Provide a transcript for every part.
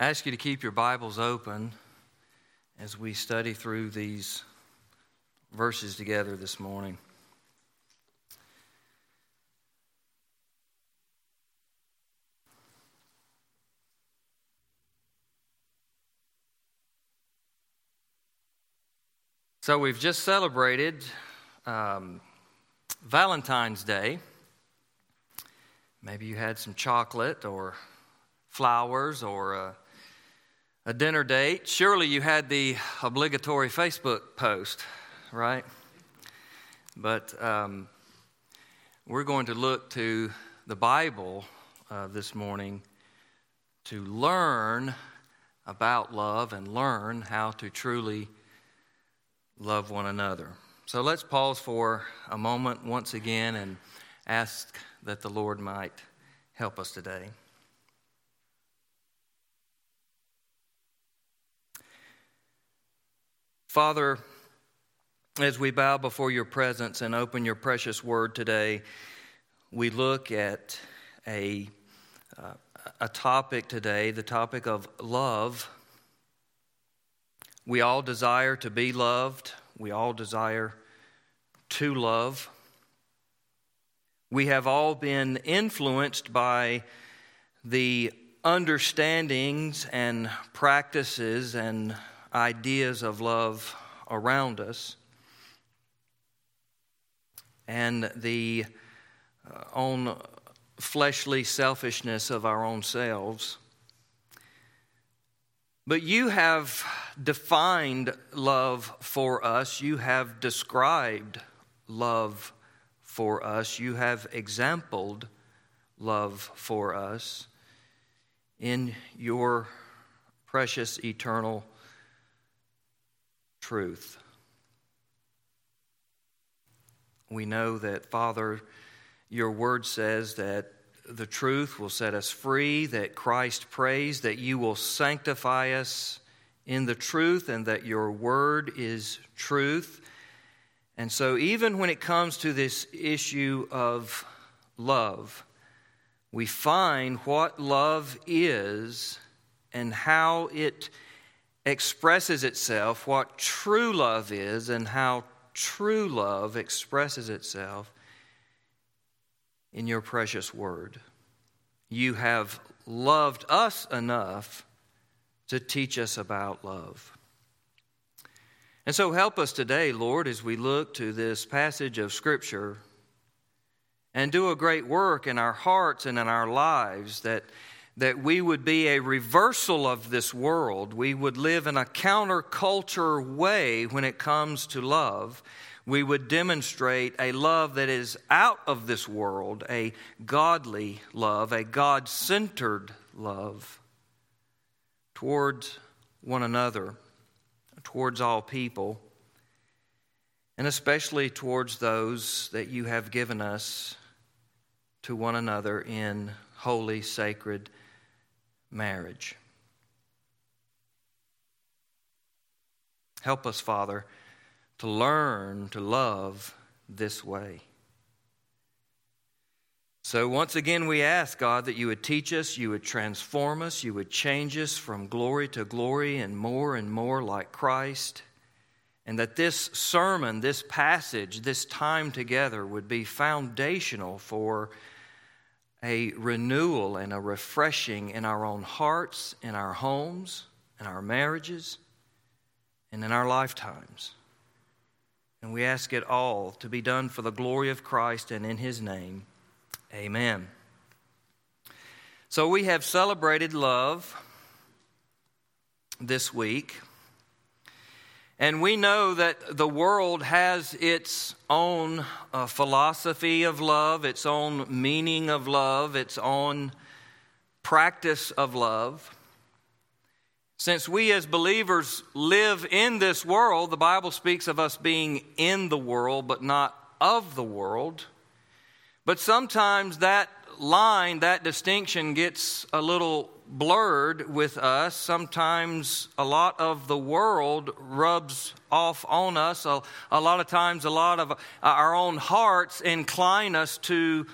I ask you to keep your Bibles open as we study through these verses together this morning. So, we've just celebrated um, Valentine's Day. Maybe you had some chocolate or flowers or a, a dinner date. Surely you had the obligatory Facebook post, right? But um, we're going to look to the Bible uh, this morning to learn about love and learn how to truly love one another. So let's pause for a moment once again and ask that the Lord might help us today. Father, as we bow before your presence and open your precious word today, we look at a, uh, a topic today, the topic of love. We all desire to be loved, we all desire to love. We have all been influenced by the understandings and practices and ideas of love around us and the uh, own fleshly selfishness of our own selves. But you have defined love for us. You have described love for us. You have exampled love for us in your precious eternal truth. We know that, Father, your word says that the truth will set us free, that Christ prays that you will sanctify us in the truth, and that your word is truth. And so, even when it comes to this issue of love, we find what love is and how it expresses itself, what true love is, and how true love expresses itself in your precious word. You have loved us enough to teach us about love. And so help us today, Lord, as we look to this passage of Scripture and do a great work in our hearts and in our lives that that we would be a reversal of this world. We would live in a counterculture way when it comes to love. We would demonstrate a love that is out of this world, a godly love, a God centered love towards one another, towards all people, and especially towards those that you have given us to one another in holy, sacred marriage. Help us, Father, to learn to love this way. So, once again, we ask, God, that you would teach us, you would transform us, you would change us from glory to glory and more and more like Christ. And that this sermon, this passage, this time together would be foundational for a renewal and a refreshing in our own hearts, in our homes, in our marriages, and in our lifetimes. And we ask it all to be done for the glory of Christ and in His name. Amen. So we have celebrated love this week. And we know that the world has its own uh, philosophy of love, its own meaning of love, its own practice of love. Since we as believers live in this world, the Bible speaks of us being in the world, but not of the world. But sometimes that line, that distinction gets a little blurred with us. Sometimes a lot of the world rubs off on us. A, a, lot of times, a lot of our own hearts incline us to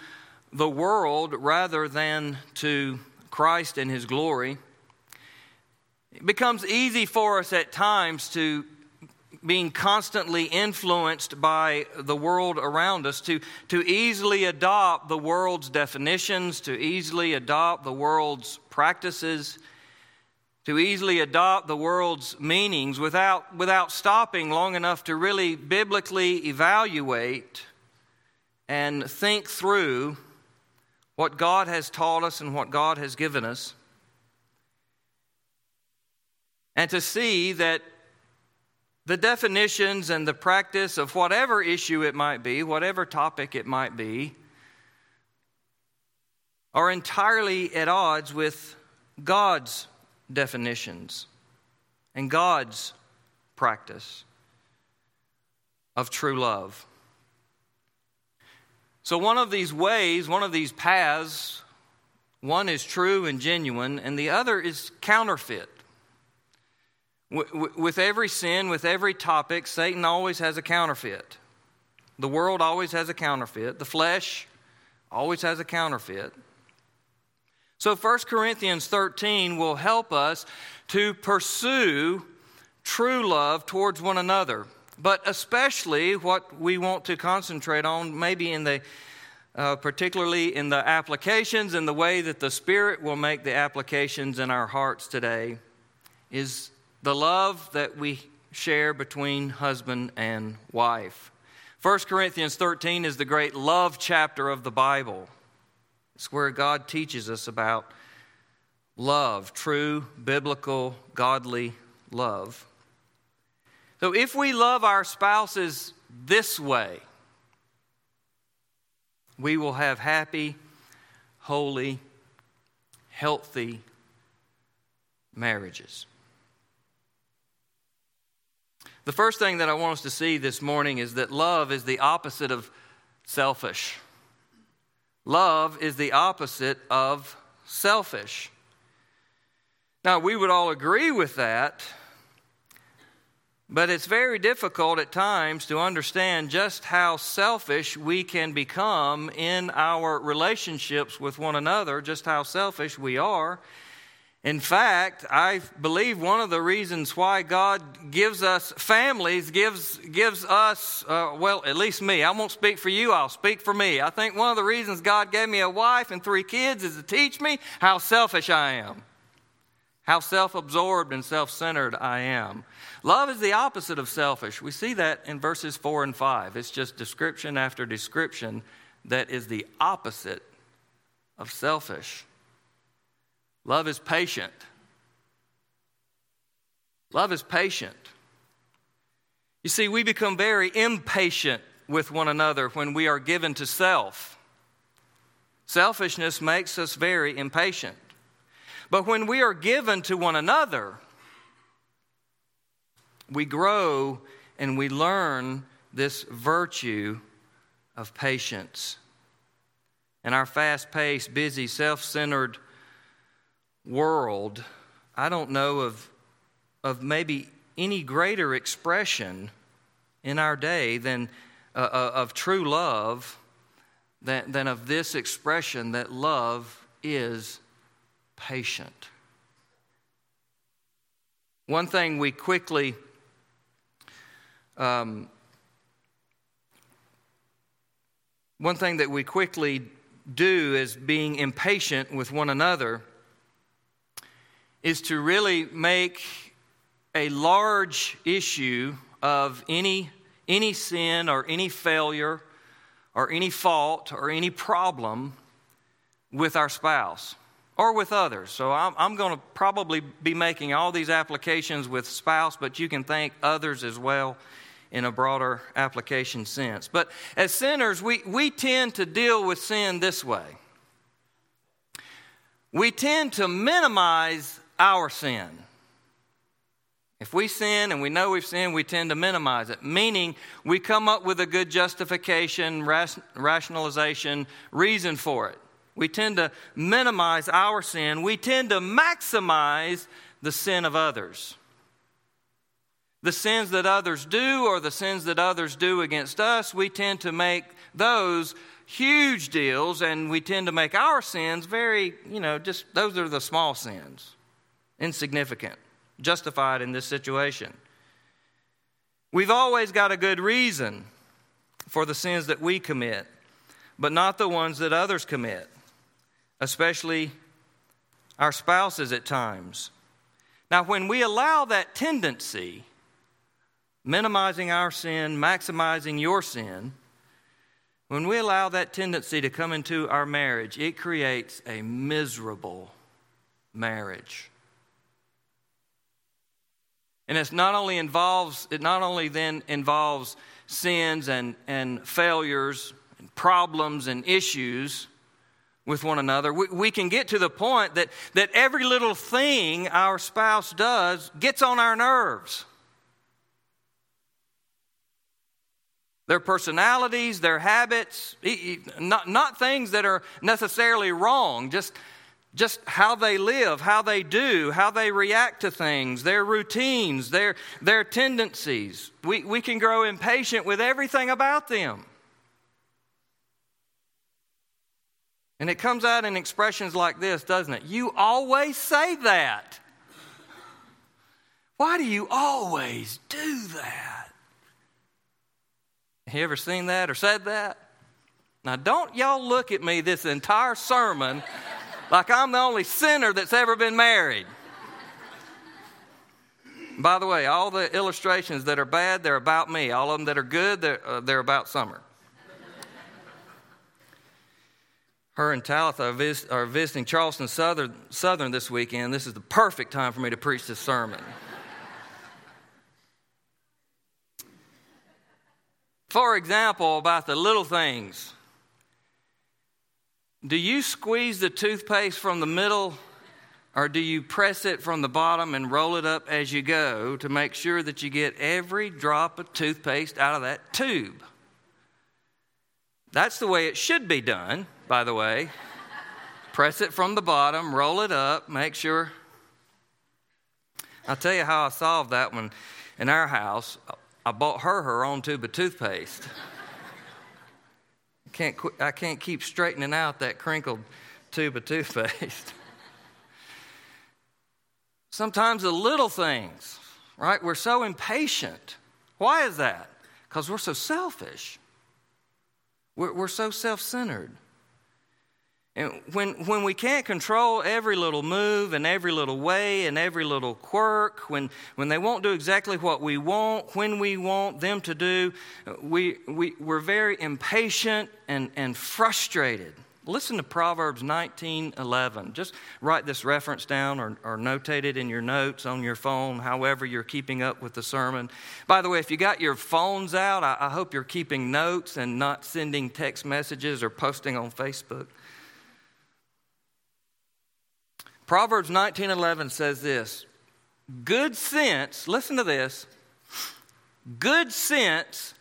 the world rather than to Christ and His glory. It becomes easy for us at times to being constantly influenced by the world around us, to, to easily adopt the world's definitions, to easily adopt the world's practices, to easily adopt the world's meanings without, without stopping long enough to really biblically evaluate and think through what God has taught us and what God has given us. And to see that the definitions and the practice of whatever issue it might be, whatever topic it might be, are entirely at odds with God's definitions and God's practice of true love. So, one of these ways, one of these paths, one is true and genuine, and the other is counterfeit. With every sin, with every topic, Satan always has a counterfeit. The world always has a counterfeit. The flesh always has a counterfeit. So 1 Corinthians 13 will help us to pursue true love towards one another, but especially what we want to concentrate on, maybe in the uh, particularly in the applications and the way that the Spirit will make the applications in our hearts today, is the love that we share between husband and wife. 1 Corinthians 13 is the great love chapter of the Bible. It's where God teaches us about love, true, biblical, godly love. So if we love our spouses this way, we will have happy, holy, healthy marriages. The first thing that I want us to see this morning is that love is the opposite of selfish. Love is the opposite of selfish. Now, we would all agree with that, but it's very difficult at times to understand just how selfish we can become in our relationships with one another, just how selfish we are. In fact, I believe one of the reasons why God gives us families, gives, gives us, uh, well, at least me, I won't speak for you, I'll speak for me. I think one of the reasons God gave me a wife and three kids is to teach me how selfish I am, how self absorbed and self centered I am. Love is the opposite of selfish. We see that in verses 4 and 5. It's just description after description that is the opposite of selfish. Love is patient. Love is patient. You see, we become very impatient with one another when we are given to self. Selfishness makes us very impatient. But when we are given to one another, we grow and we learn this virtue of patience. In our fast paced, busy, self centered world, I don't know of, of maybe any greater expression in our day than uh, uh, of true love than, than of this expression that love is patient. One thing we quickly um, one thing that we quickly do is being impatient with one another is to really make a large issue of any, any sin or any failure or any fault or any problem with our spouse or with others. So I'm, I'm going to probably be making all these applications with spouse, but you can thank others as well in a broader application sense. But as sinners, we, we tend to deal with sin this way. We tend to minimize our sin. If we sin and we know we've sinned, we tend to minimize it, meaning we come up with a good justification, rationalization, reason for it. We tend to minimize our sin. We tend to maximize the sin of others. The sins that others do or the sins that others do against us, we tend to make those huge deals and we tend to make our sins very, you know, just those are the small sins insignificant. justified in this situation. We've always got a good reason for the sins that we commit, but not the ones that others commit, especially our spouses at times. Now, when we allow that tendency, minimizing our sin, maximizing your sin, when we allow that tendency to come into our marriage, it creates a miserable marriage. And it's not only involves, it not only then involves sins and, and failures and problems and issues with one another, we, we can get to the point that, that every little thing our spouse does gets on our nerves. Their personalities, their habits, not, not things that are necessarily wrong, just just how they live, how they do, how they react to things, their routines, their, their tendencies. We, we can grow impatient with everything about them. And it comes out in expressions like this, doesn't it? You always say that. Why do you always do that? Have you ever seen that or said that? Now, don't y'all look at me this entire sermon like I'm the only sinner that's ever been married. By the way, all the illustrations that are bad, they're about me. All of them that are good, they're, uh, they're about Summer. Her and Talitha are, vis- are visiting Charleston Southern, Southern this weekend. This is the perfect time for me to preach this sermon. For example, about the little things do you squeeze the toothpaste from the middle or do you press it from the bottom and roll it up as you go to make sure that you get every drop of toothpaste out of that tube? That's the way it should be done, by the way. press it from the bottom, roll it up, make sure. I'll tell you how I solved that one in our house. I bought her her own tube of toothpaste can't, I can't keep straightening out that crinkled tube of toothpaste. Sometimes the little things, right? We're so impatient. Why is that? Because we're so selfish. We're, we're so self centered. And when, when we can't control every little move and every little way and every little quirk, when, when they won't do exactly what we want, when we want them to do, we, we, we're very impatient and, and frustrated. Listen to Proverbs 19:11. Just write this reference down or, or notate it in your notes on your phone, however you're keeping up with the sermon. By the way, if you got your phones out, I, I hope you're keeping notes and not sending text messages or posting on Facebook. Proverbs 19:11 says this, good sense, listen to this. Good sense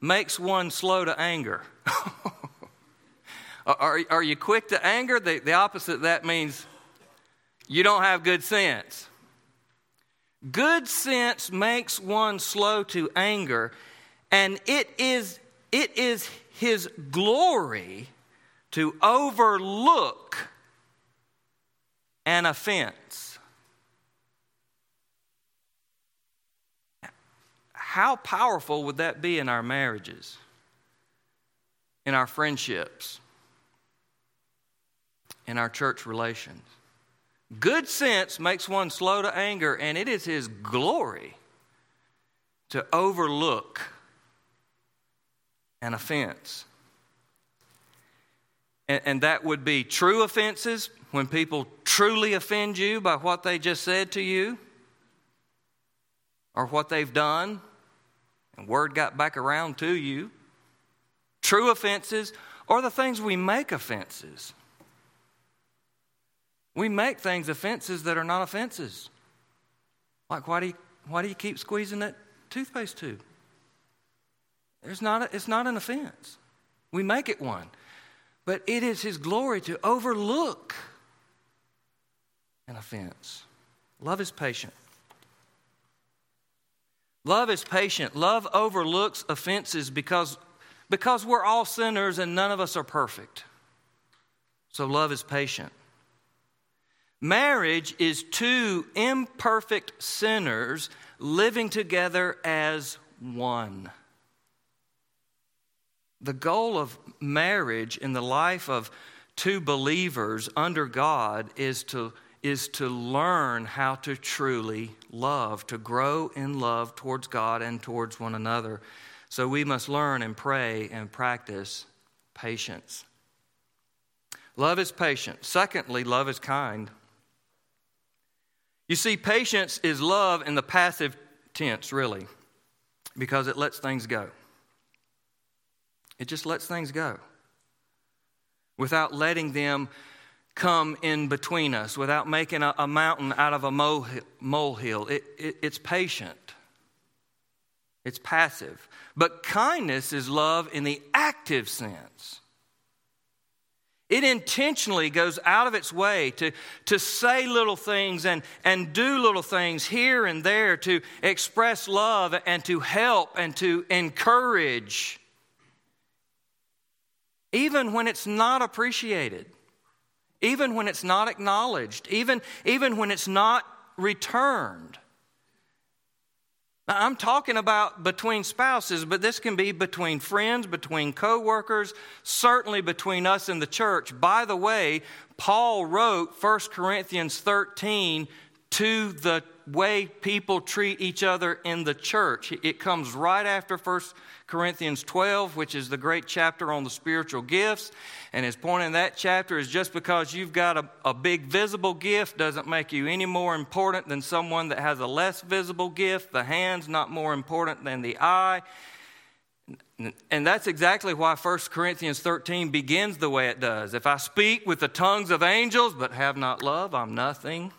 makes one slow to anger. are, are you quick to anger? The, the opposite of that means you don't have good sense. Good sense makes one slow to anger, and it is, it is his glory to overlook an offense. How powerful would that be in our marriages, in our friendships, in our church relations? Good sense makes one slow to anger, and it is His glory to overlook an offense. And, and, that would be true offenses, when people truly offend you by what they just said to you or what they've done, and word got back around to you, true offenses, or the things we make offenses. We make things offenses that are not offenses. Like, why do you, why do you keep squeezing that toothpaste tube? There's not a, it's not an offense. We make it one. But it is His glory to overlook offense. Love is patient. Love is patient. Love overlooks offenses because, because we're all sinners and none of us are perfect. So love is patient. Marriage is two imperfect sinners living together as one. The goal of marriage in the life of two believers under God is to, is to learn how to truly love, to grow in love towards God and towards one another. So we must learn and pray and practice patience. Love is patient. Secondly, love is kind. You see, patience is love in the passive tense, really, because it lets things go. It just lets things go without letting them come in between us, without making a, a mountain out of a molehill. It, it, it's patient, it's passive. But kindness is love in the active sense. It intentionally goes out of its way to, to say little things and, and do little things here and there to express love and to help and to encourage, even when it's not appreciated, even when it's not acknowledged, even, even when it's not returned. Now, I'm talking about between spouses, but this can be between friends, between coworkers, certainly between us and the church. By the way, Paul wrote 1 Corinthians 13 to the way people treat each other in the church. It comes right after 1 Corinthians 12, which is the great chapter on the spiritual gifts. And his point in that chapter is just because you've got a, a big visible gift doesn't make you any more important than someone that has a less visible gift. The hand's not more important than the eye. And that's exactly why 1 Corinthians 13 begins the way it does. If I speak with the tongues of angels but have not love, I'm nothing.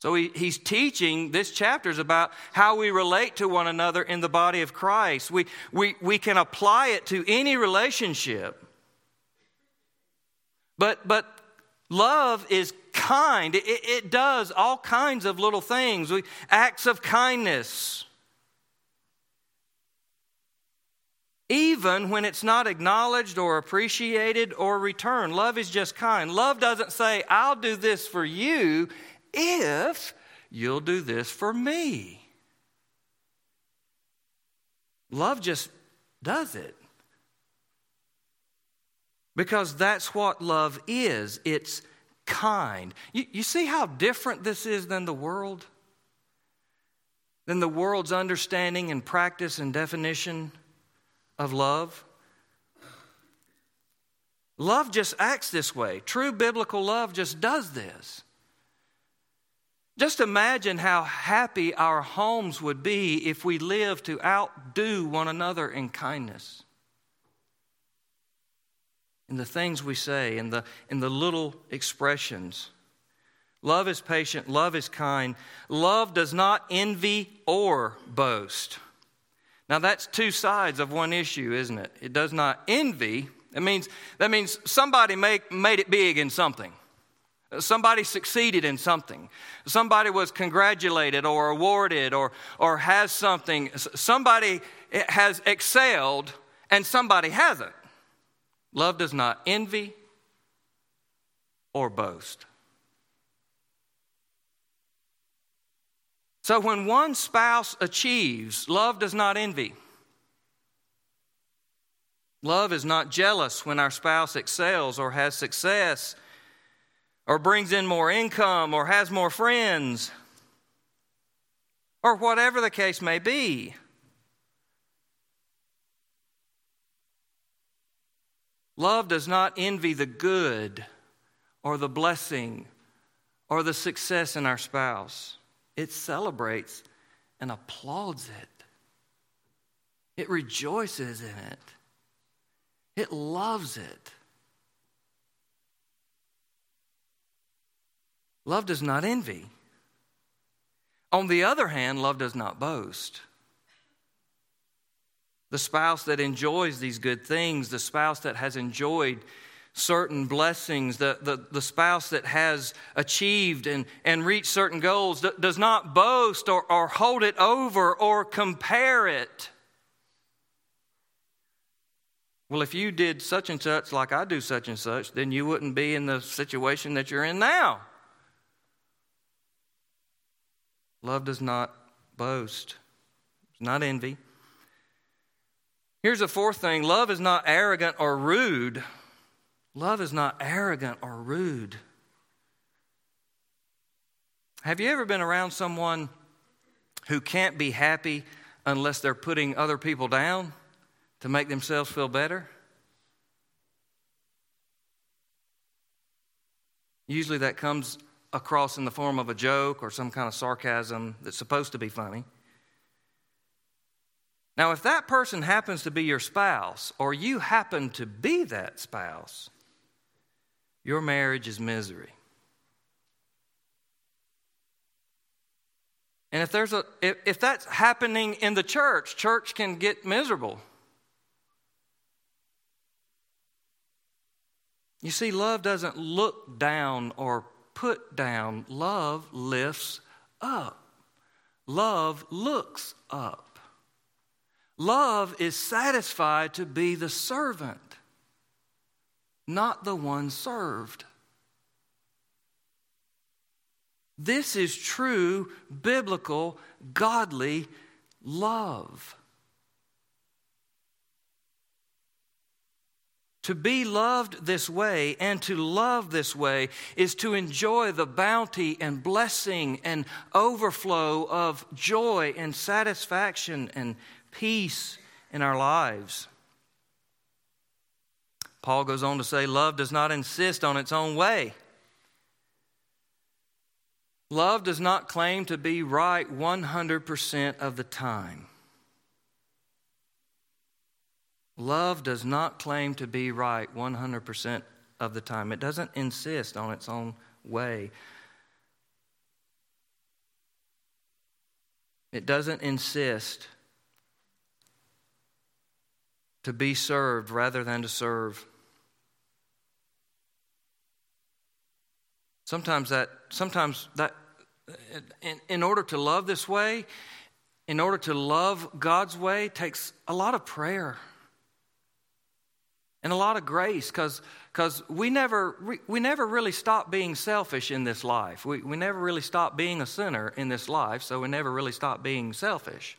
So he, he's teaching, this chapter is about how we relate to one another in the body of Christ. We, we, we can apply it to any relationship. But, but love is kind, it, it does all kinds of little things, we, acts of kindness. Even when it's not acknowledged or appreciated or returned, love is just kind. Love doesn't say, I'll do this for you if you'll do this for me. Love just does it. Because that's what love is it's kind. You, you see how different this is than the world? Than the world's understanding and practice and definition of love? Love just acts this way. True biblical love just does this. Just imagine how happy our homes would be if we lived to outdo one another in kindness. In the things we say, in the, in the little expressions. Love is patient, love is kind. Love does not envy or boast. Now that's two sides of one issue, isn't it? It does not envy. That means, that means somebody make, made it big in something. Somebody succeeded in something. Somebody was congratulated or awarded or, or has something. Somebody has excelled and somebody hasn't. Love does not envy or boast. So when one spouse achieves, love does not envy. Love is not jealous when our spouse excels or has success or brings in more income or has more friends or whatever the case may be. Love does not envy the good or the blessing or the success in our spouse. It celebrates and applauds it. It rejoices in it. It loves it. Love does not envy. On the other hand, love does not boast. The spouse that enjoys these good things, the spouse that has enjoyed certain blessings, the, the, the spouse that has achieved and, and reached certain goals, does not boast or, or hold it over or compare it. Well, if you did such and such like I do such and such, then you wouldn't be in the situation that you're in now. Love does not boast, it's not envy. Here's the fourth thing love is not arrogant or rude. Love is not arrogant or rude. Have you ever been around someone who can't be happy unless they're putting other people down to make themselves feel better? Usually that comes across in the form of a joke or some kind of sarcasm that's supposed to be funny. Now, if that person happens to be your spouse, or you happen to be that spouse, your marriage is misery. And if there's a if, if that's happening in the church, church can get miserable. You see, love doesn't look down or put down. Love lifts up. Love looks up. Love is satisfied to be the servant, not the one served. This is true biblical, godly love. To be loved this way and to love this way is to enjoy the bounty and blessing and overflow of joy and satisfaction and peace in our lives. Paul goes on to say, Love does not insist on its own way. Love does not claim to be right 100% of the time. Love does not claim to be right 100% of the time. It doesn't insist on its own way. It doesn't insist to be served rather than to serve. Sometimes that, sometimes that, in, in order to love this way, in order to love God's way, takes a lot of prayer and a lot of grace because because we never we, never really stop being selfish in this life we, we never really stop being a sinner in this life so we never really stop being selfish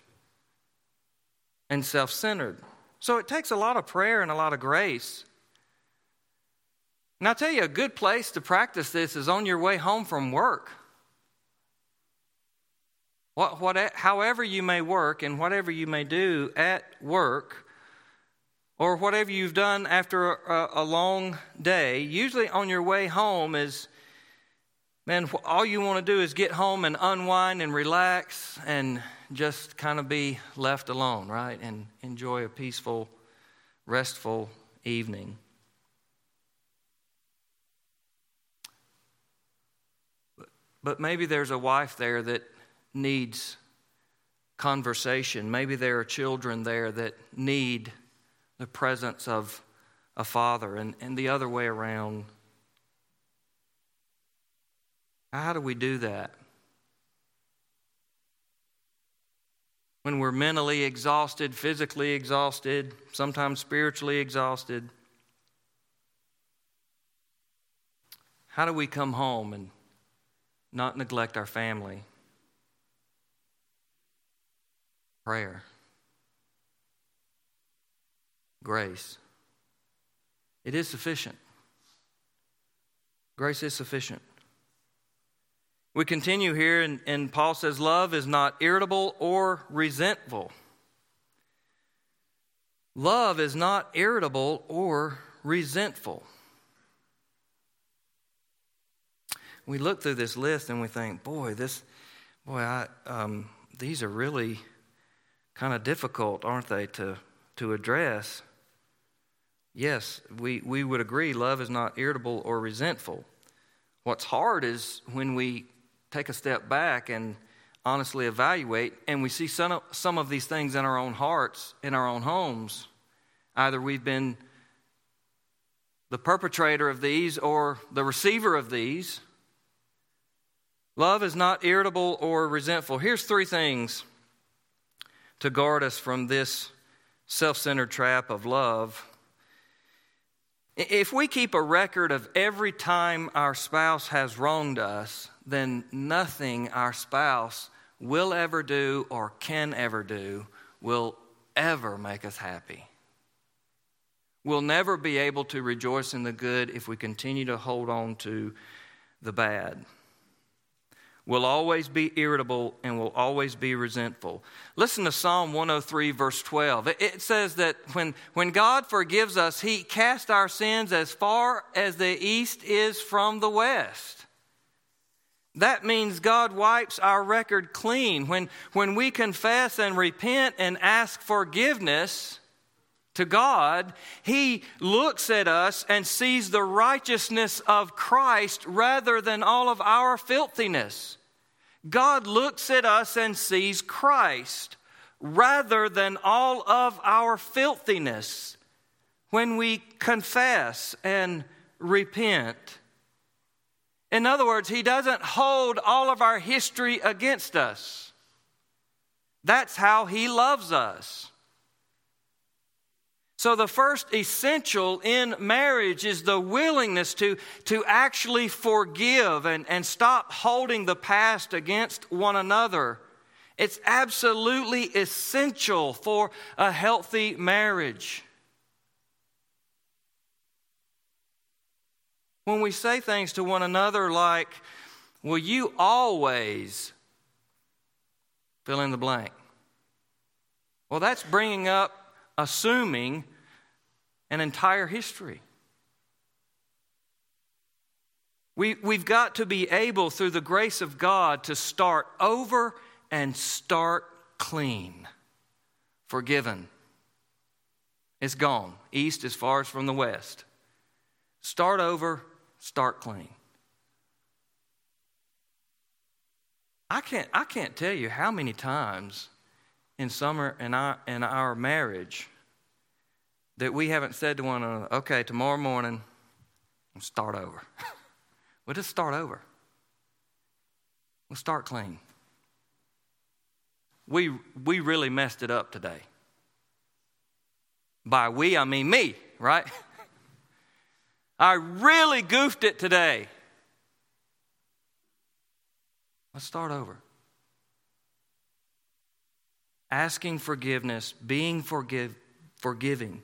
and self-centered so it takes a lot of prayer and a lot of grace. And I'll tell you, a good place to practice this is on your way home from work. What, what, however, you may work and whatever you may do at work, or whatever you've done after a, a long day, usually on your way home is man, all you want to do is get home and unwind and relax and just kind of be left alone, right? And enjoy a peaceful, restful evening. But maybe there's a wife there that needs conversation. Maybe there are children there that need the presence of a father, and, and the other way around. How do we do that? when we're mentally exhausted, physically exhausted, sometimes spiritually exhausted? How do we come home and not neglect our family? Prayer, grace. It is sufficient. Grace is sufficient. We continue here, and, and Paul says, Love is not irritable or resentful. Love is not irritable or resentful. We look through this list and we think, boy, this, boy, I, um, these are really kind of difficult, aren't they, to, to address? Yes, we, we would agree love is not irritable or resentful. What's hard is when we take a step back and honestly evaluate, and we see some of, some of these things in our own hearts, in our own homes. Either we've been the perpetrator of these or the receiver of these. Love is not irritable or resentful. Here's three things to guard us from this self centered trap of love. If we keep a record of every time our spouse has wronged us, then nothing our spouse will ever do or can ever do will ever make us happy. We'll never be able to rejoice in the good if we continue to hold on to the bad. We'll always be irritable and will always be resentful. Listen to Psalm 103, verse 12. It says that when, when God forgives us, He casts our sins as far as the east is from the west. That means God wipes our record clean. When, when we confess and repent and ask forgiveness, to God, He looks at us and sees the righteousness of Christ rather than all of our filthiness. God looks at us and sees Christ rather than all of our filthiness when we confess and repent. In other words, He doesn't hold all of our history against us. That's how He loves us. So, the first essential in marriage is the willingness to, to actually forgive and, and stop holding the past against one another. It's absolutely essential for a healthy marriage. When we say things to one another like, Will you always fill in the blank? Well, that's bringing up assuming an entire history. We, we've got to be able, through the grace of God, to start over and start clean, forgiven. It's gone, east as far as from the west. Start over, start clean. I can't, I can't tell you how many times in summer in our, in our marriage that we haven't said to one another, okay, tomorrow morning, we'll start over. we'll just start over. We'll start clean. We, we really messed it up today. By we, I mean me, right? I really goofed it today. Let's start over asking forgiveness, being forgive, forgiving.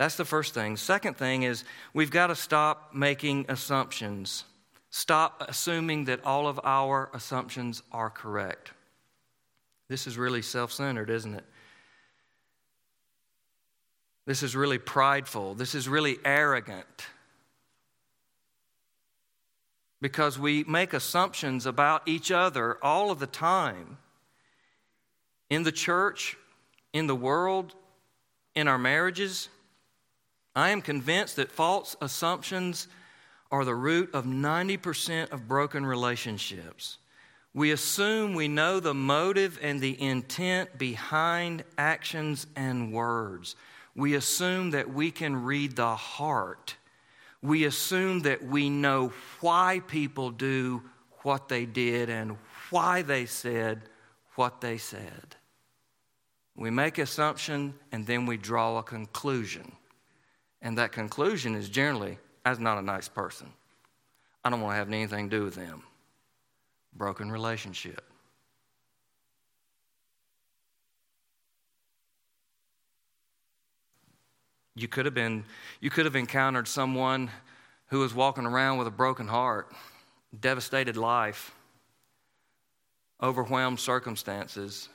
That's the first thing. Second thing is we've got to stop making assumptions. Stop assuming that all of our assumptions are correct. This is really self centered, isn't it? This is really prideful. This is really arrogant. Because we make assumptions about each other all of the time in the church, in the world, in our marriages. I am convinced that false assumptions are the root of 90% of broken relationships. We assume we know the motive and the intent behind actions and words. We assume that we can read the heart. We assume that we know why people do what they did and why they said what they said. We make assumption and then we draw a conclusion. And that conclusion is generally, that's not a nice person. I don't want to have anything to do with them. Broken relationship. You could have been, you could have encountered someone who was walking around with a broken heart, devastated life, overwhelmed circumstances,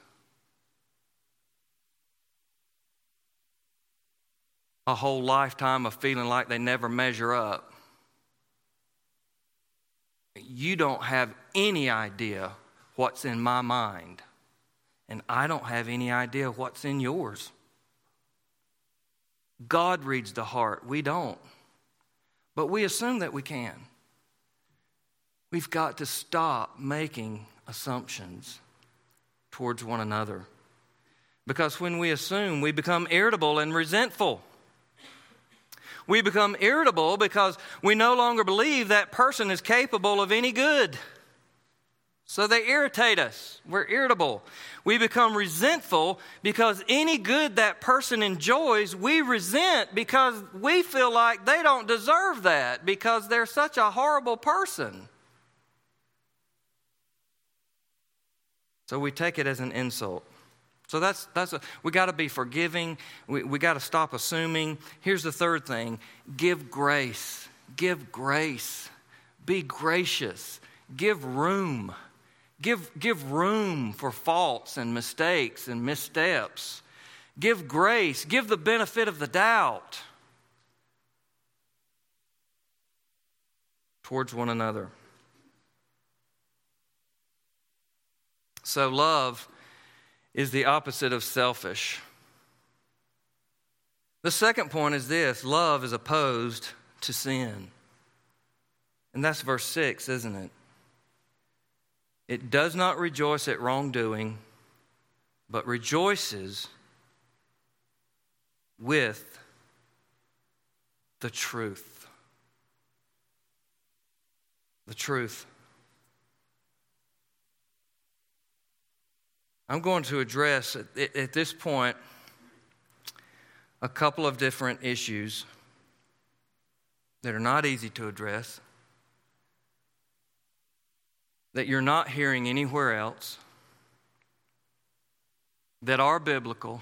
a whole lifetime of feeling like they never measure up. You don't have any idea what's in my mind, and I don't have any idea what's in yours. God reads the heart, we don't. But we assume that we can. We've got to stop making assumptions towards one another. Because when we assume, we become irritable and resentful. We become irritable because we no longer believe that person is capable of any good. So they irritate us. We're irritable. We become resentful because any good that person enjoys, we resent because we feel like they don't deserve that because they're such a horrible person. So we take it as an insult. So that's, that's a, we got to be forgiving. We, we got to stop assuming. Here's the third thing give grace. Give grace. Be gracious. Give room. Give, give room for faults and mistakes and missteps. Give grace. Give the benefit of the doubt towards one another. So, love is the opposite of selfish. The second point is this love is opposed to sin. And that's verse 6, isn't it? It does not rejoice at wrongdoing, but rejoices with the truth. The truth. I'm going to address at, at this point a couple of different issues that are not easy to address, that you're not hearing anywhere else, that are biblical,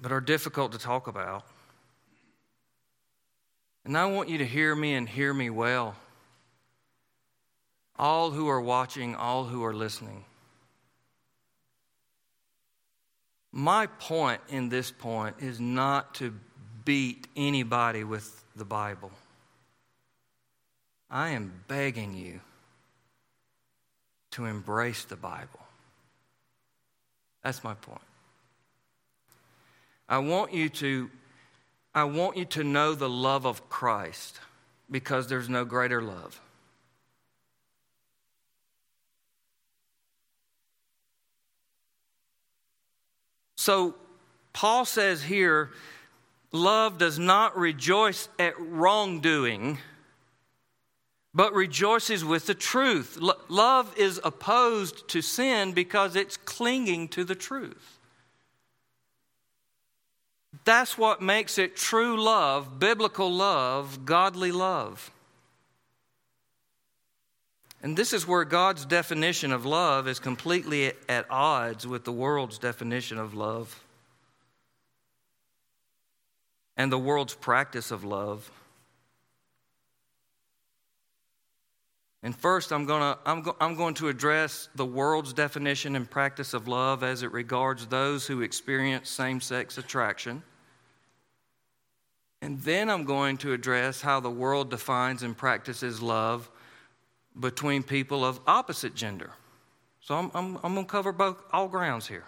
but are difficult to talk about. And I want you to hear me and hear me well all who are watching, all who are listening. My point in this point is not to beat anybody with the Bible. I am begging you to embrace the Bible. That's my point. I want you to I want you to know the love of Christ because there's no greater love. So, Paul says here, love does not rejoice at wrongdoing, but rejoices with the truth. L- love is opposed to sin because it's clinging to the truth. That's what makes it true love, biblical love, godly love. And this is where God's definition of love is completely at odds with the world's definition of love and the world's practice of love. And first, I'm, gonna, I'm, go, I'm going to address the world's definition and practice of love as it regards those who experience same sex attraction. And then I'm going to address how the world defines and practices love between people of opposite gender. So I'm, I'm, I'm going to cover both, all grounds here.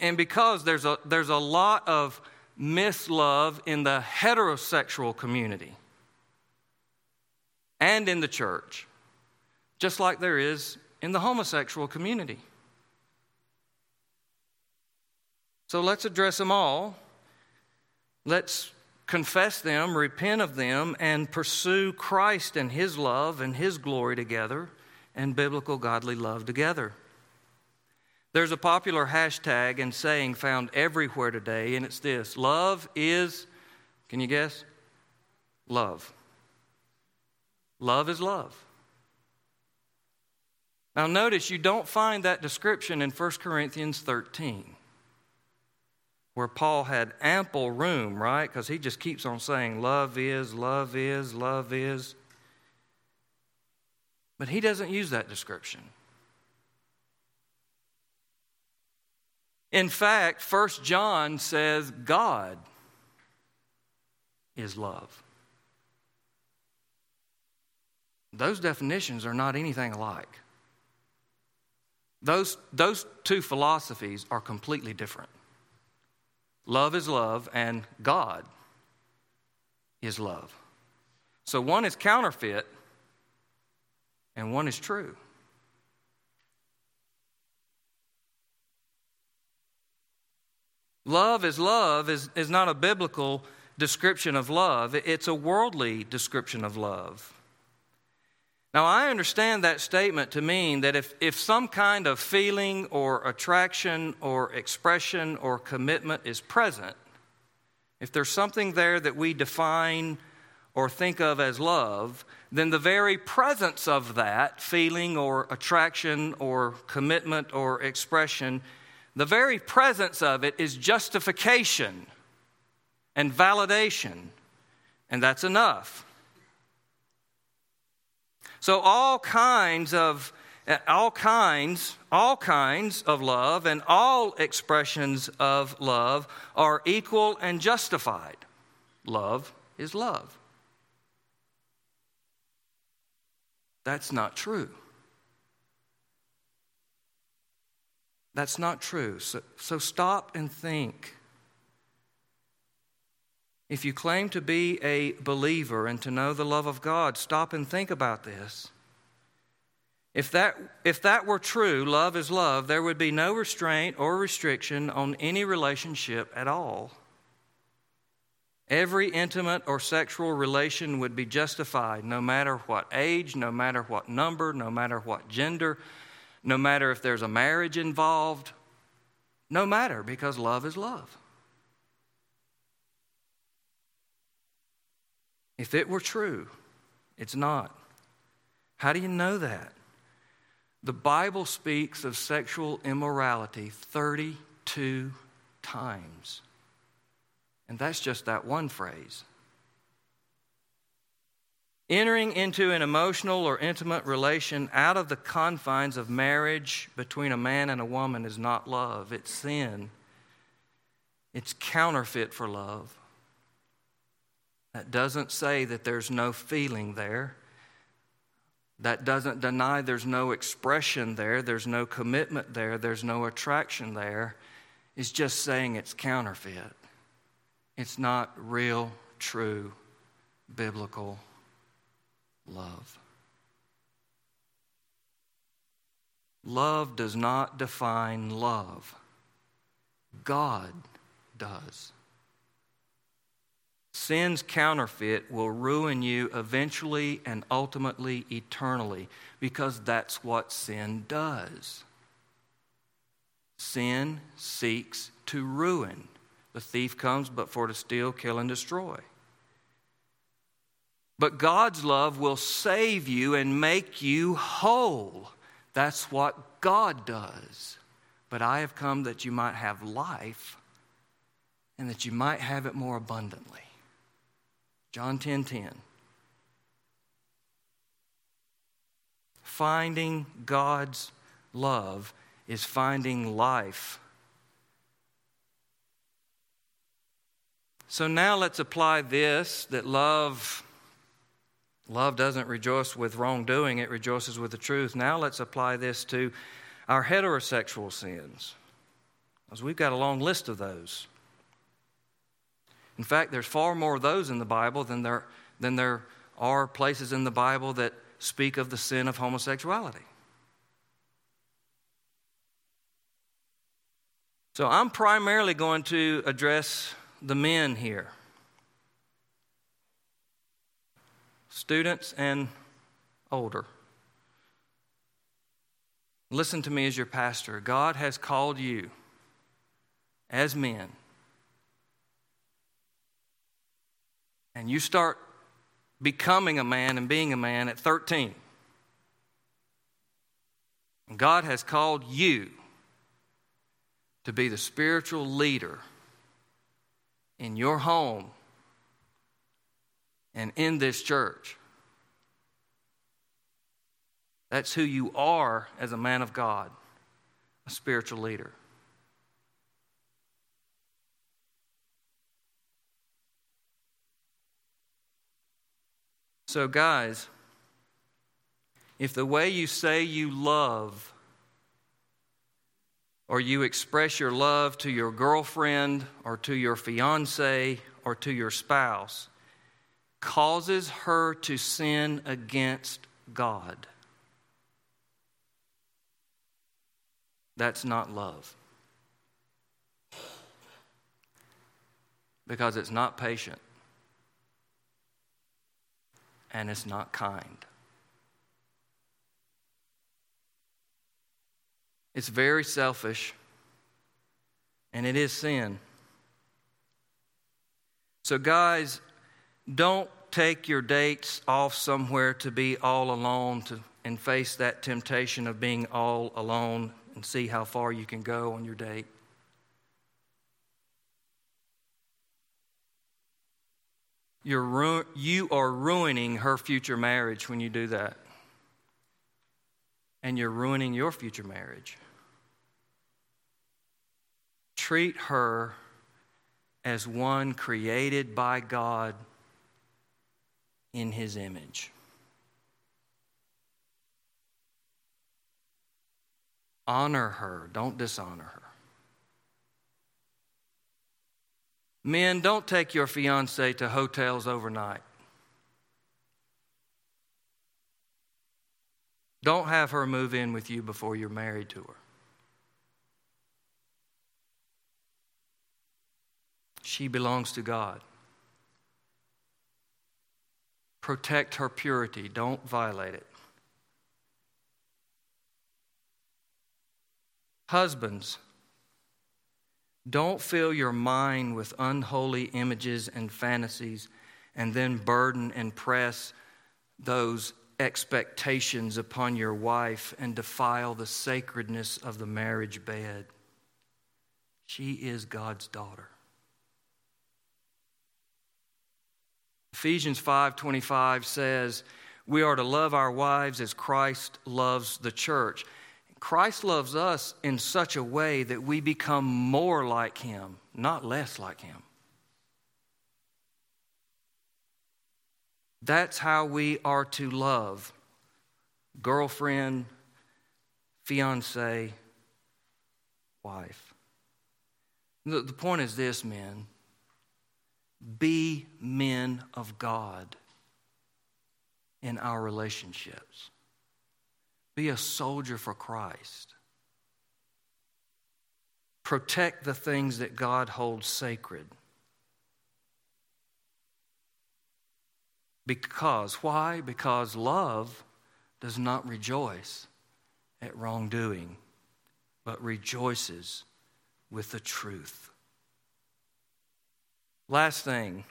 And because there's a, there's a lot of mislove in the heterosexual community and in the church, just like there is in the homosexual community. So let's address them all. Let's confess them, repent of them, and pursue Christ and His love and His glory together and biblical godly love together. There's a popular hashtag and saying found everywhere today, and it's this love is, can you guess? Love. Love is love. Now, notice you don't find that description in 1 Corinthians 13 where Paul had ample room, right? Because he just keeps on saying, love is, love is, love is. But he doesn't use that description. In fact, First John says God is love. Those definitions are not anything alike. Those, those two philosophies are completely different. Love is love, and God is love. So one is counterfeit, and one is true. Love is love is, is not a biblical description of love, it's a worldly description of love. Now, I understand that statement to mean that if, if some kind of feeling or attraction or expression or commitment is present, if there's something there that we define or think of as love, then the very presence of that feeling or attraction or commitment or expression, the very presence of it is justification and validation, and that's enough. So, all kinds of uh, all kinds, all kinds of love and all expressions of love are equal and justified. Love is love. That's not true. That's not true. So, so stop and think. If you claim to be a believer and to know the love of God, stop and think about this. If that, if that were true, love is love, there would be no restraint or restriction on any relationship at all. Every intimate or sexual relation would be justified no matter what age, no matter what number, no matter what gender, no matter if there's a marriage involved, no matter, because love is love. If it were true, it's not. How do you know that? The Bible speaks of sexual immorality 32 times. And that's just that one phrase. Entering into an emotional or intimate relation out of the confines of marriage between a man and a woman is not love, it's sin. It's counterfeit for love. That doesn't say that there's no feeling there. That doesn't deny there's no expression there, there's no commitment there, there's no attraction there. It's just saying it's counterfeit. It's not real, true, biblical love. Love does not define love, God does. Sin's counterfeit will ruin you eventually and ultimately eternally because that's what sin does. Sin seeks to ruin. The thief comes but for to steal, kill, and destroy. But God's love will save you and make you whole. That's what God does. But I have come that you might have life and that you might have it more abundantly. John 10 10. Finding God's love is finding life. So now let's apply this that love love doesn't rejoice with wrongdoing, it rejoices with the truth. Now let's apply this to our heterosexual sins. Because we've got a long list of those. In fact, there's far more of those in the Bible than there, than there are places in the Bible that speak of the sin of homosexuality. So I'm primarily going to address the men here students and older. Listen to me as your pastor. God has called you as men and you start becoming a man and being a man at 13. And God has called you to be the spiritual leader in your home and in this church. That's who you are as a man of God, a spiritual leader. So, guys, if the way you say you love or you express your love to your girlfriend or to your fiance or to your spouse causes her to sin against God, that's not love. Because it's not patient and it's not kind. It's very selfish and it is sin. So, guys, don't take your dates off somewhere to be all alone to, and face that temptation of being all alone and see how far you can go on your date. You're ru- you are ruining her future marriage when you do that. And you're ruining your future marriage. Treat her as one created by God in his image. Honor her, don't dishonor her. Men, don't take your fiance to hotels overnight. Don't have her move in with you before you're married to her. She belongs to God. Protect her purity, don't violate it. Husbands, don't fill your mind with unholy images and fantasies and then burden and press those expectations upon your wife and defile the sacredness of the marriage bed. She is God's daughter. Ephesians 5:25 says, "We are to love our wives as Christ loves the church." Christ loves us in such a way that we become more like him, not less like him. That's how we are to love girlfriend, fiance, wife. The, the point is this, men be men of God in our relationships. Be a soldier for Christ. Protect the things that God holds sacred. Because, why? Because love does not rejoice at wrongdoing, but rejoices with the truth. Last thing.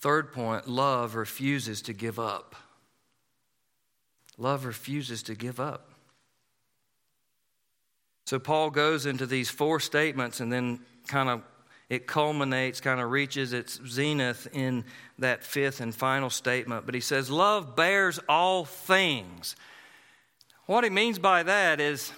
Third point love refuses to give up. Love refuses to give up. So Paul goes into these four statements and then kind of it culminates, kind of reaches its zenith in that fifth and final statement. But he says, Love bears all things. What he means by that is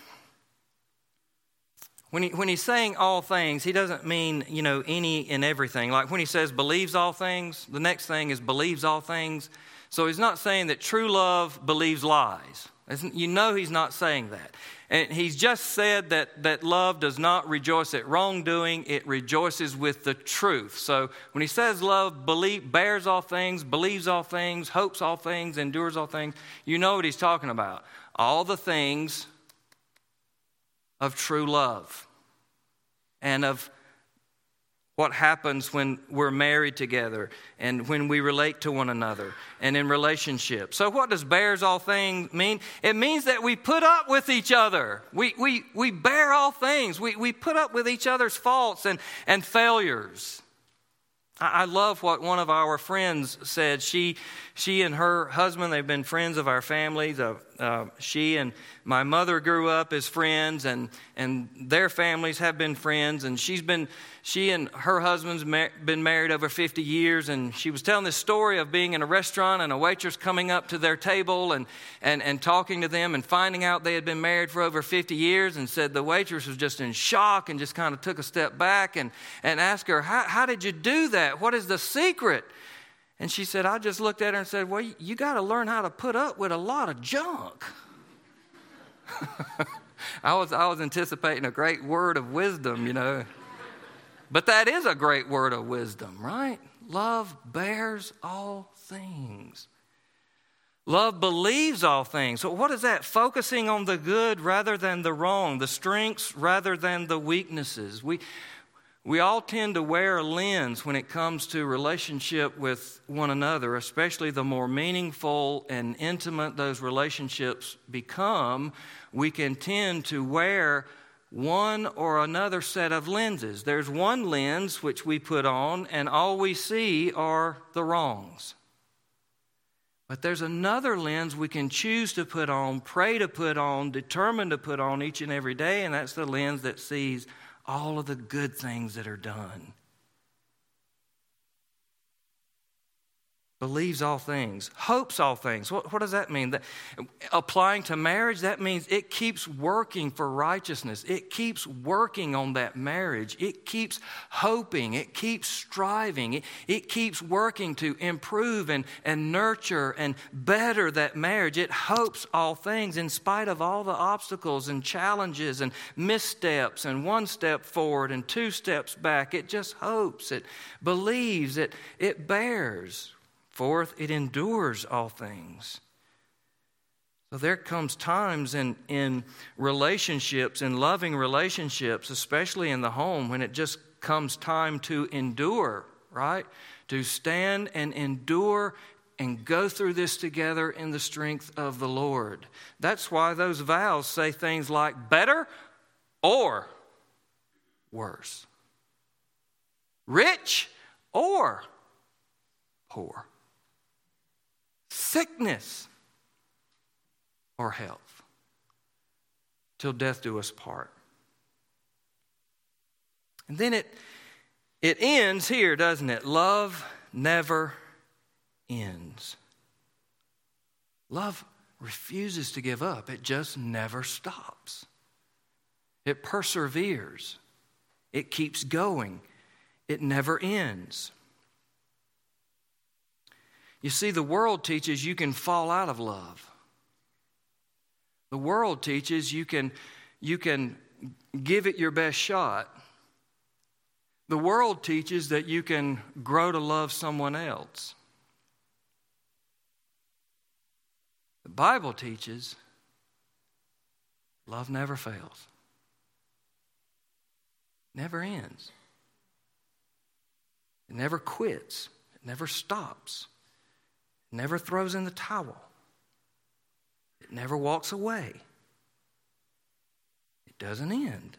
when, he, when he's saying all things, he doesn't mean, you know, any and everything. Like when he says believes all things, the next thing is believes all things. So he's not saying that true love believes lies. You know he's not saying that. And he's just said that, that love does not rejoice at wrongdoing, it rejoices with the truth. So when he says love believe, bears all things, believes all things, hopes all things, endures all things, you know what he's talking about. All the things of true love and of what happens when we're married together and when we relate to one another and in relationships. So, what does bears all things mean? It means that we put up with each other. We, we, we bear all things. We, we put up with each other's faults and, and failures. I love what one of our friends said. She, she and her husband, they've been friends of our families. Uh, uh, she and my mother grew up as friends, and, and their families have been friends. And she's been, she and her husband's mar- been married over 50 years. And she was telling this story of being in a restaurant and a waitress coming up to their table and, and, and talking to them and finding out they had been married for over 50 years. And said the waitress was just in shock and just kind of took a step back and, and asked her, how, how did you do that? What is the secret? And she said, I just looked at her and said, Well, you got to learn how to put up with a lot of junk. I, was, I was anticipating a great word of wisdom, you know. But that is a great word of wisdom, right? Love bears all things. Love believes all things. So, what is that? Focusing on the good rather than the wrong, the strengths rather than the weaknesses. We, we all tend to wear a lens when it comes to relationship with one another, especially the more meaningful and intimate those relationships become. We can tend to wear one or another set of lenses. There's one lens which we put on, and all we see are the wrongs. But there's another lens we can choose to put on, pray to put on, determine to put on each and every day, and that's the lens that sees all of the good things that are done. Believes all things, hopes all things. What, what does that mean? That, applying to marriage, that means it keeps working for righteousness. It keeps working on that marriage. It keeps hoping. It keeps striving. It, it keeps working to improve and, and nurture and better that marriage. It hopes all things in spite of all the obstacles and challenges and missteps and one step forward and two steps back. It just hopes. It believes. It, it bears Fourth, it endures all things. So there comes times in, in relationships, in loving relationships, especially in the home, when it just comes time to endure, right? To stand and endure and go through this together in the strength of the Lord. That's why those vows say things like better or worse, rich or poor sickness or health, till death do us part. And then it, it ends here, doesn't it? Love never ends. Love refuses to give up, it just never stops. It perseveres, it keeps going, it never ends. You see, the world teaches you can fall out of love. The world teaches you can, you can give it your best shot. The world teaches that you can grow to love someone else. The Bible teaches love never fails, never ends, it never quits, it never stops never throws in the towel, it never walks away, it doesn't end.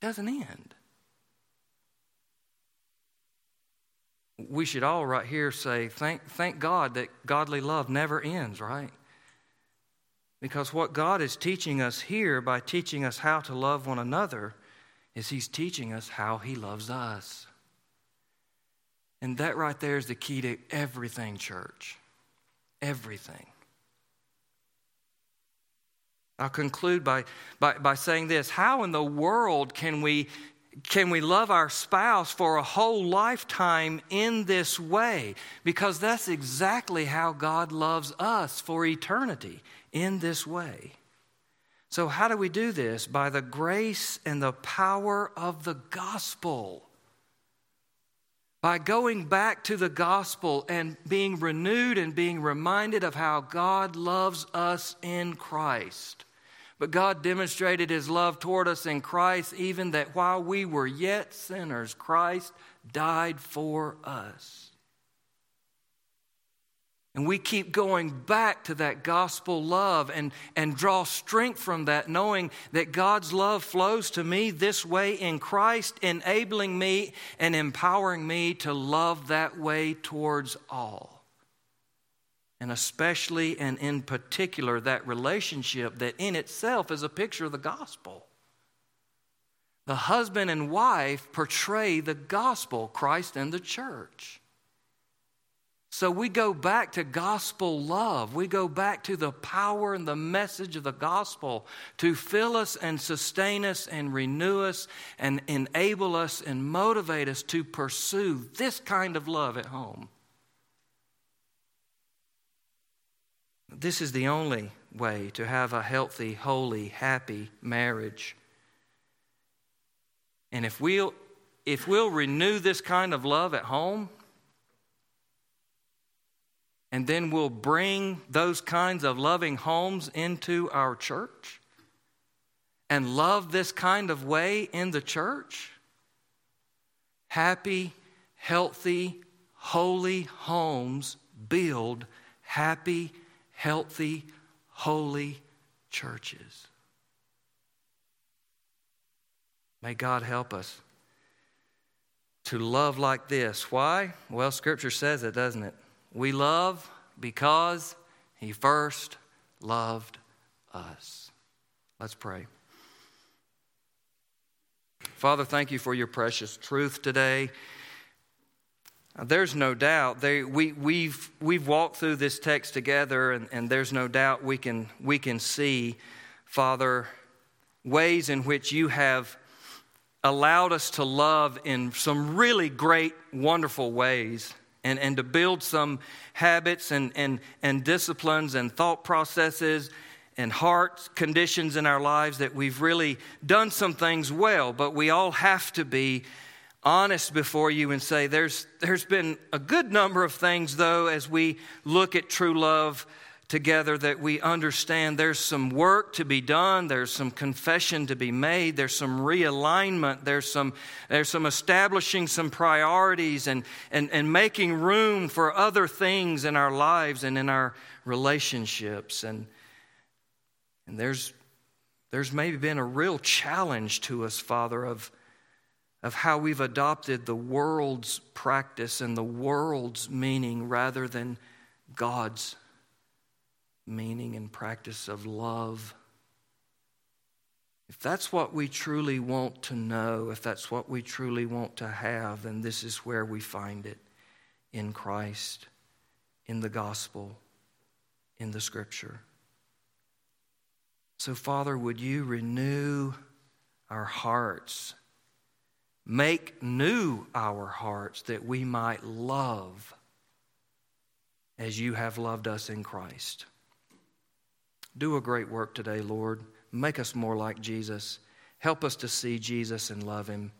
It doesn't end. We should all right here say, thank, thank God that godly love never ends, right? Because what God is teaching us here by teaching us how to love one another is He's teaching us how He loves us. And that right there is the key to everything, church. Everything. I'll conclude by, by, by saying this How in the world can we, can we love our spouse for a whole lifetime in this way? Because that's exactly how God loves us for eternity, in this way. So, how do we do this? By the grace and the power of the gospel by going back to the gospel and being renewed and being reminded of how God loves us in Christ. But God demonstrated his love toward us in Christ, even that while we were yet sinners, Christ died for us. And we keep going back to that gospel love and, and draw strength from that, knowing that God's love flows to me this way in Christ, enabling me and empowering me to love that way towards all. And especially and in particular, that relationship that in itself is a picture of the gospel. The husband and wife portray the gospel, Christ and the church. So we go back to gospel love. We go back to the power and the message of the gospel to fill us and sustain us and renew us and enable us and motivate us to pursue this kind of love at home. This is the only way to have a healthy, holy, happy marriage. And if we'll, if we'll renew this kind of love at home, and then we'll bring those kinds of loving homes into our church and love this kind of way in the church. Happy, healthy, holy homes build happy, healthy, holy churches. May God help us to love like this. Why? Well, Scripture says it, doesn't it? We love because He first loved us. Let's pray. Father, thank you for your precious truth today. There's no doubt they, we, we've, we've walked through this text together, and, and there's no doubt we can, we can see, Father, ways in which you have allowed us to love in some really great, wonderful ways and, and to build some habits and, and, and disciplines and thought processes and heart conditions in our lives that we've really done some things well, but we all have to be honest before you and say there's, there's been a good number of things, though, as we look at true love together that we understand there's some work to be done there's some confession to be made there's some realignment there's some there's some establishing some priorities and and, and making room for other things in our lives and in our relationships. And and there's there's maybe been a real challenge to us father of of how we've adopted the world's practice and the world's meaning rather than God's meaning and practice of love. If that's what we truly want to know, if that's what we truly want to have, then this is where we find it in Christ, in the gospel, in the scripture. So, Father, would you renew our hearts? Make new our hearts that we might love as you have loved us in Christ. Do a great work today, Lord. Make us more like Jesus. Help us to see Jesus and love him.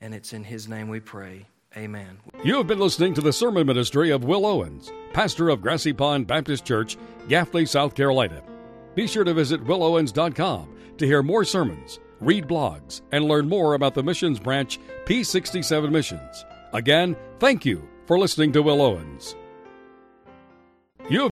And it's in his name we pray. Amen. You have been listening to the sermon ministry of Will Owens, pastor of Grassy Pond Baptist Church, Gaffney, South Carolina. Be sure to visit willowens.com to hear more sermons, read blogs, and learn more about the missions branch P67 Missions. Again, thank you for listening to Will Owens. You